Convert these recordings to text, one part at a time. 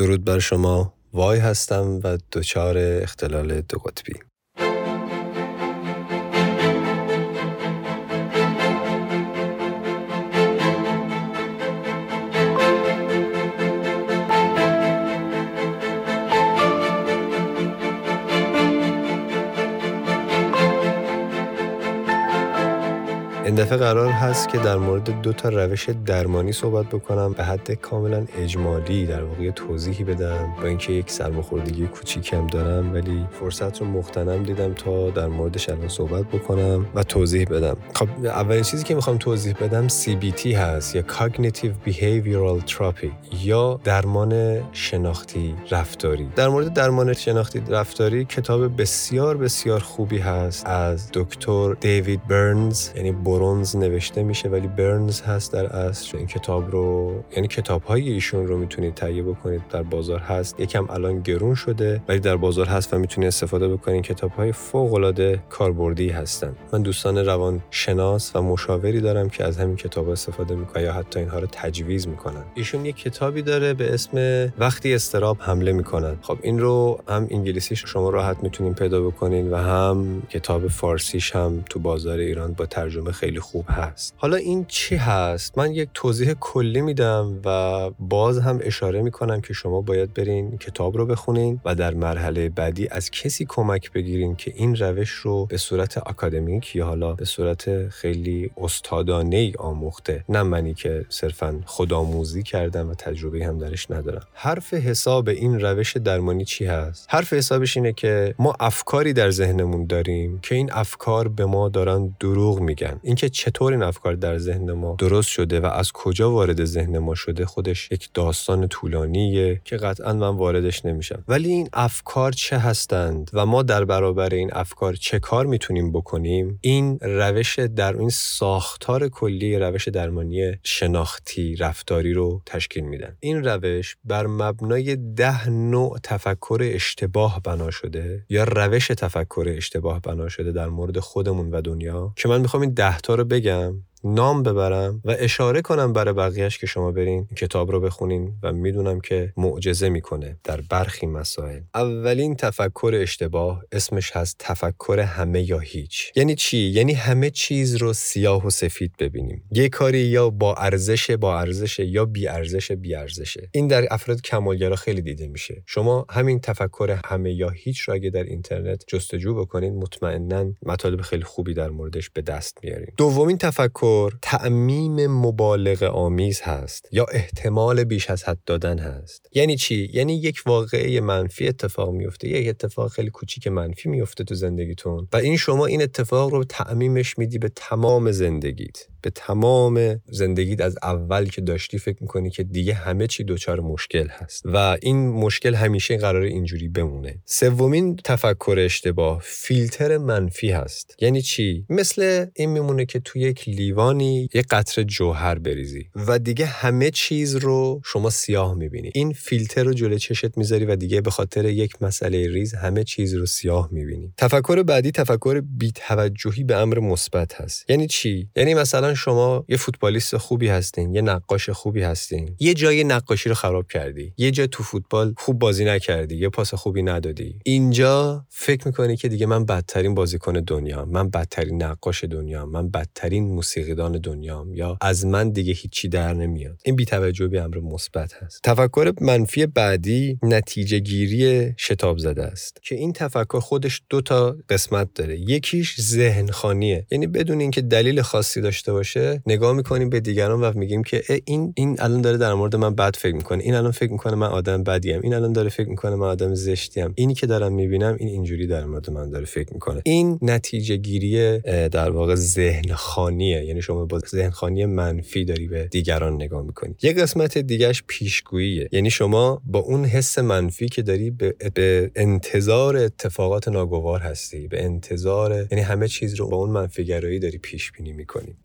درود بر شما. وای هستم و دچار اختلال دو قطبی. این دفعه قرار هست که در مورد دو تا روش درمانی صحبت بکنم. به حد کاملا اجمالی در واقع توضیحی بدم. با اینکه یک سرماخوردگی کوچیکم دارم ولی فرصت رو مختنم دیدم تا در موردش الان صحبت بکنم و توضیح بدم. خب اولین چیزی که می‌خوام توضیح بدم CBT هست یا Cognitive Behavioral Therapy یا درمان شناختی رفتاری. در مورد درمان شناختی رفتاری کتاب بسیار بسیار خوبی هست از دکتر دیوید برنز یعنی برونز نوشته میشه ولی برنز هست در اصل. این کتاب رو یعنی کتاب های ایشون رو می‌تونید تهیه بکنید. در بازار هست. یکم الان گرون شده ولی در بازار هست و می‌تونید استفاده بکنید. کتاب های فوق العاده کاربردی هستن. من دوستان روان شناس و مشاوری دارم که از همین کتاب استفاده می‌کنن یا حتی اینها رو تجویز می‌کنن. ایشون یک کتابی داره به اسم وقتی استراب حمله می‌کنن. خب این رو هم انگلیسیش شما راحت می‌تونین پیدا بکنین و هم کتاب فارسیش هم تو بازار ایران با ترجمه خیلی خوب هست. حالا این چی هست؟ من یک توضیح کلی میدم و باز هم اشاره می‌کنم که شما باید برین کتاب رو بخونین و در مرحله بعدی از کسی کمک بگیرین که این روش رو به صورت اکادمیک یا حالا به صورت خیلی استادانه ای آموخته. نه منی که صرفا خودآموزی کردم و تجربه هم درش ندارم. حرف حساب این روش درمانی چی هست؟ حرف حسابش اینه که ما افکاری در ذهنمون داریم که این افکار به ما دارن دروغ میگن. اینکه چطور این افکار در ذهن ما درست شده و از کجا وارد ذهن ما شده خودش یک داستان طولانیه که قطعا من واردش نمیشم. ولی این افکار چه هستند و ما در برابر این افکار چه کار می‌تونیم بکنیم؟ این روش در این ساختار کلی روش درمانی شناختی رفتاری رو تشکیل میدن. این روش بر مبنای ده نوع تفکر اشتباه بنا شده یا روش تفکر اشتباه بنا شده در مورد خودمون و دنیا که من می‌خوام این ده تا رو بگم. نام ببرم و اشاره کنم برای بقیهش که شما برین کتاب رو بخونین و می‌دونم که معجزه می‌کنه در برخی مسائل. اولین تفکر اشتباه اسمش هست تفکر همه یا هیچ. یعنی چی؟ یعنی همه چیز رو سیاه و سفید ببینیم. یه کاری یا با ارزش با ارزش یا بی ارزش بی ارزشه این در افراد کمالگرا خیلی دیده میشه. شما همین تفکر همه یا هیچ رو اگه در اینترنت جستجو بکنین مطمئنا مطالب خیلی خوبی در موردش به دست میارین. دومین تفکر تعمیم مبالغه آمیز هست یا احتمال بیش از حد دادن هست. یعنی چی؟ یعنی یک واقعه منفی اتفاق میفته یک اتفاق خیلی کوچیک منفی میفته تو زندگیتون و این شما این اتفاق رو تعمیمش میدی به تمام زندگیت. به تمام زندگیت از اول که داشتی فکر می‌کنی که دیگه همه چی دچار مشکل هست. و این مشکل همیشه قرار اینجوری بمونه. سومین تفکر اشتباه فیلتر منفی هست. یعنی چی؟ مثل این میمونه که تو یک لیوانی یک قطره جوهر بریزی و دیگه همه چیز رو شما سیاه می‌بینی. این فیلتر رو جلوی چشت می‌ذاری و دیگه به خاطر یک مسئله ریز همه چیز رو سیاه می‌بینی. تفکر بعدی تفکر بی‌توجهی به امر مثبت هست. یعنی چی؟ یعنی مثلا شما یه فوتبالیست خوبی هستین یه نقاش خوبی هستین. یه جای نقاشی رو خراب کردی. یه جا تو فوتبال خوب بازی نکردی یه پاس خوبی ندادی. اینجا فکر می‌کنی که دیگه من بدترین بازیکن دنیا من بدترین نقاش دنیا من بدترین موسیقیدان دنیام یا از من دیگه هیچی در نمیاد. این بی‌توجهی به امر مثبت هست. تفکر منفی بعدی نتیجه گیری شتاب زده است. که این تفکر خودش دو تا قسمت داره. یکیش ذهن خانیه یعنی بدون اینکه دلیل خاصی داشته باشه نگاه می‌کنیم به دیگران و میگیم که این این الان داره در مورد من بد فکر می‌کنه. این الان فکر می‌کنه من آدم بدیم این الان داره فکر می‌کنه من آدم زشتیم اینی که دارم می‌بینم این اینجوری در مورد من داره فکر می‌کنه. این نتیجه گیری در واقع ذهن خانیه یعنی شما با ذهن خانی منفی داری به دیگران نگاه می‌کنی. یه قسمت دیگهش پیشگوییه. یعنی شما با اون حس منفی که داری به, به انتظار اتفاقات ناگوار هستی. به انتظار یعنی همه چیز رو با اون منفی گرایی داری پیش بینی می‌کنی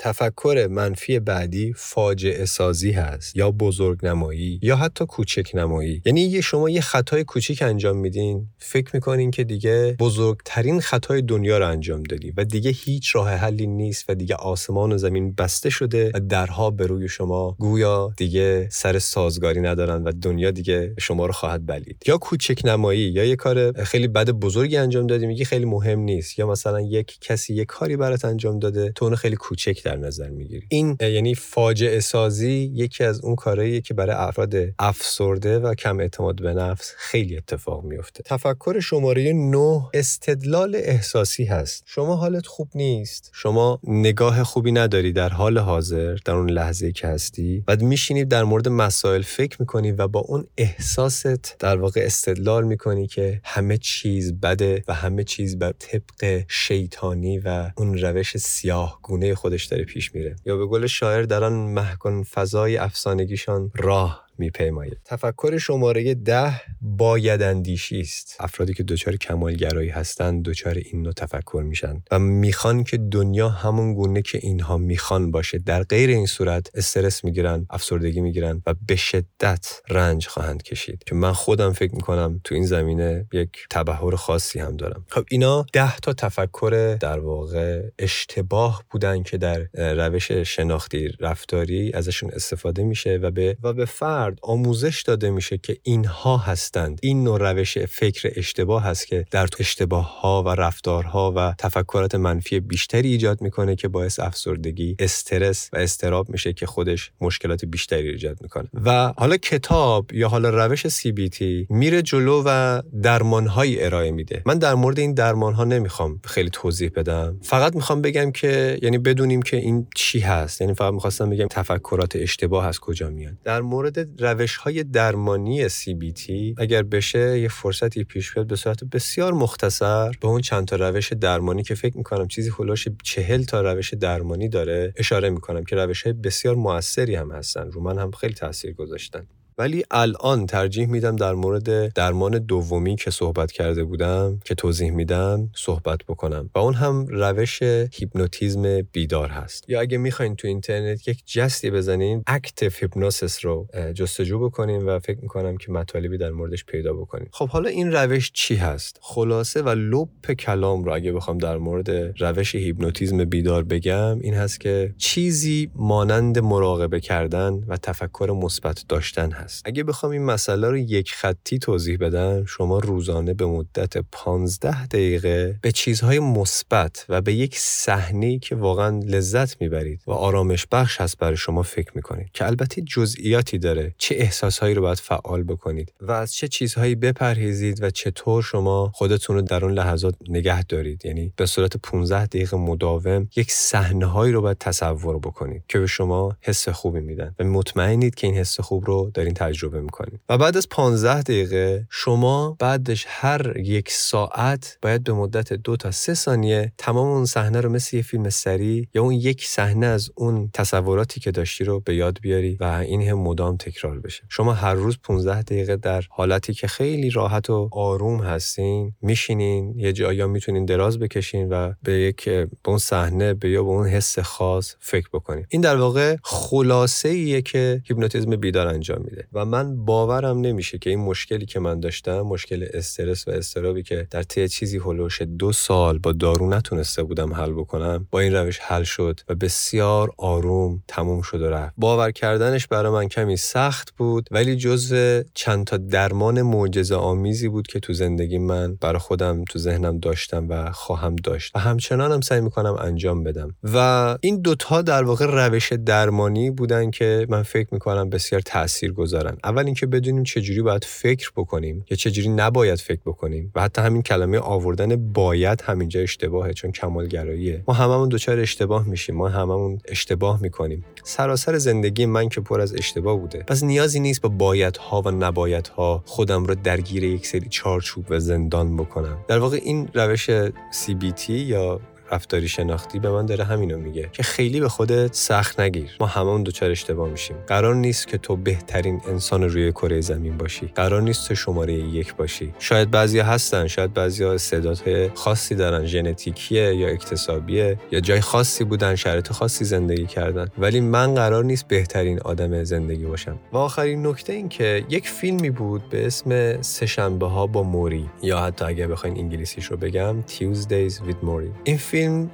منفی بعدی فاجعه سازی هست یا بزرگ نمایی یا حتی کوچک نمایی. یعنی یه شما یه خطای کوچیک انجام میدین فکر می‌کنین که دیگه بزرگترین خطای دنیا رو انجام دادی و دیگه هیچ راه حلی نیست و دیگه آسمان و زمین بسته شده و درها به روی شما گویا دیگه سر سازگاری ندارن و دنیا دیگه شما رو خواهد بلید. یا کوچک نمایی یا یه کار خیلی بد بزرگی انجام دادی میگی خیلی مهم نیست. یا مثلا یک کسی یک کاری برات انجام داده تو اونو خیلی کوچک در نظر می‌گیری؟ این یعنی فاجعه سازی یکی از اون کارهاییه که برای افراد افسرده و کم اعتماد به نفس خیلی اتفاق میفته تفکر شماره 9 استدلال احساسی هست. شما حالت خوب نیست. شما نگاه خوبی نداری در حال حاضر در اون لحظه که هستی بعد میشینی در مورد مسائل فکر می‌کنی و با اون احساست در واقع استدلال می‌کنی که همه چیز بده و همه چیز بر طبق شیطانی و اون روش سیاه گونه خودش داره پیش میره. یا به قول شاعر در آن محکن فضای افسانگیشان راه. میپیماید. تفکر شماره ده باید اندیشی است. افرادی که دچار کمالگرایی هستند دچار این نوع تفکر میشن و می‌خوان که دنیا همون گونه که اینها می‌خوان باشه. در غیر این صورت استرس می‌گیرن افسردگی می‌گیرن و به شدت رنج خواهند کشید. که من خودم فکر می‌کنم تو این زمینه یک تبهر خاصی هم دارم. خب اینا ده تا تفکر در واقع اشتباه بودن که در روش شناختی رفتاری ازشون استفاده میشه و به و به فرد آموزش داده میشه که اینها هستند. این نوع روش فکر اشتباه هست که در اشتباه ها و رفتارها و تفکرات منفی بیشتری ایجاد می‌کنه که باعث افسردگی استرس و استراب میشه که خودش مشکلات بیشتری ایجاد می‌کنه. و حالا کتاب یا حالا روش CBT میره جلو و درمانهایی ارائه میده. من در مورد این درمان ها نمی‌خوام خیلی توضیح بدم. فقط می‌خوام بگم که یعنی بدونیم که این چی هست. یعنی فقط می‌خواستم بگم تفکرات اشتباه از کجا میان. در مورد روش های درمانی CBT اگر بشه یه فرصتی پیش بیاد به صورت بسیار مختصر به اون چند تا روش درمانی که فکر می‌کنم چیزی خلاش چهل تا روش درمانی داره اشاره می‌کنم که روش های بسیار موثری هم هستن. رو من هم خیلی تاثیر گذاشتن. ولی الان ترجیح میدم در مورد درمان دومی که صحبت کرده بودم که توضیح میدم صحبت بکنم. و اون هم روش هیپنوتیزم بیدار هست. یا اگه می‌خواین تو اینترنت یک جستی بزنین active hypnosis رو جستجو بکنین و فکر می‌کنم که مطالبی در موردش پیدا بکنین. خب حالا این روش چی هست؟ خلاصه و لب کلام رو اگه بخوام در مورد روش هیپنوتیزم بیدار بگم این هست که چیزی مانند مراقبه کردن و تفکر مثبت داشتن هست. اگه بخوام این مسئله رو یک خطی توضیح بدم شما روزانه به مدت 15 دقیقه به چیزهای مثبت و به یک صحنه که واقعا لذت می‌برید و آرامش بخش هست برای شما فکر می‌کنید که البته جزئیاتی داره چه احساسهایی رو باید فعال بکنید و از چه چیزهایی بپرهیزید و چطور شما خودتون رو در اون لحظات نگه دارید. یعنی به صورت 15 دقیقه مداوم یک صحنه هایی رو باید تصور بکنید که به شما حس خوبی میدن. و مطمئنید که این حس خوب رو دارین تجربه می‌کنید و بعد از 15 دقیقه شما بعدش هر یک ساعت باید به مدت دو تا سه ثانیه تمام اون صحنه رو مثل یه فیلم سری یا اون یک صحنه از اون تصوراتی که داشتی رو به یاد بیاری و این هم مدام تکرار بشه. شما هر روز 15 دقیقه در حالتی که خیلی راحت و آروم هستین میشینین یه جایی می‌تونین دراز بکشین و به یک به اون صحنه به یا به اون حس خاص فکر بکنین. این در واقع خلاصه ایه که هیپنوتیزم بیدار انجام میده. و من باورم نمیشه که این مشکلی که من داشتم مشکل استرس و استرابی که در طی چیزی هلوش دو سال با دارو نتونسته بودم حل بکنم با این روش حل شد و بسیار آروم تموم شد و رفت. باور کردنش برای من کمی سخت بود ولی جزو چند تا درمان معجزه آمیزی بود که تو زندگی من برای خودم تو ذهنم داشتم و خواهم داشت. و همچنانم هم سعی می‌کنم انجام بدم. و این دوتا در واقع روش درمانی بودن که من فکر می‌کنم بسیار تأثیر دارن اول اینکه بدونیم چجوری باید فکر بکنیم یا چجوری نباید فکر بکنیم و حتی همین کلمه آوردن باید همینجا اشتباهه چون کمالگراییه. ما هممون دچار اشتباه میشیم ما هممون اشتباه می‌کنیم. سراسر زندگی من که پر از اشتباه بوده. پس نیازی نیست با بایدها و نبایدها خودم رو درگیر یک سری چارچوب و زندان بکنم. در واقع این روش CBT یا رفتاری شناختی به من داره همینو میگه که خیلی به خودت سخت نگیر. ما همون دوچار اشتباه میشیم. قرار نیست که تو بهترین انسان روی کره زمین باشی. قرار نیست تو شماره یک باشی. شاید بعضیا هستن شاید بعضیا استعدادهای خاصی دارن ژنتیکیه یا اکتسابیه یا جای خاصی بودن شرایط خاصی زندگی کردن. ولی من قرار نیست بهترین آدم زندگی باشم. و آخرین نکته این که یک فیلمی بود به اسم سهشنبه ها با موری یا حتی اگر بخواین انگلیسیش رو بگم Tuesdays with موری این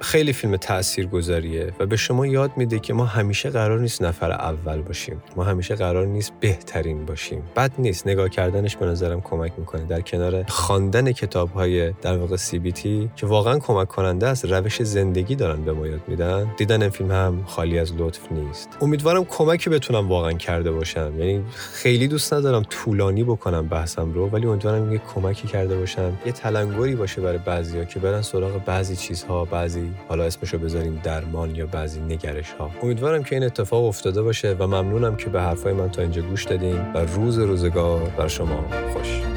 خیلی فیلم تاثیرگذاریه و به شما یاد میده که ما همیشه قرار نیست نفر اول باشیم. ما همیشه قرار نیست بهترین باشیم. بد نیست. نگاه کردنش به نظرم کمک می‌کنه. در کنار خواندن کتاب های در واقع تی که واقعا کمک کننده است روش زندگی دارن به ما یاد میدن. دیدن این فیلم هم خالی از لطف نیست. امیدوارم کمکی بتونم واقعا کرده باشم. یعنی خیلی دوست ندارم طولانی بکنم بحثم رو ولی امیدوارم یه کمکی کرده باشم. یه تلنگری باشه برای بعضیا که برن سراغ بعضی چیزها بعضی حالا اسمشو بذاریم درمان یا بعضی نگرش ها امیدوارم که این اتفاق افتاده باشه و ممنونم که به حرفای من تا اینجا گوش دادین و روز روزگار بر شما خوش.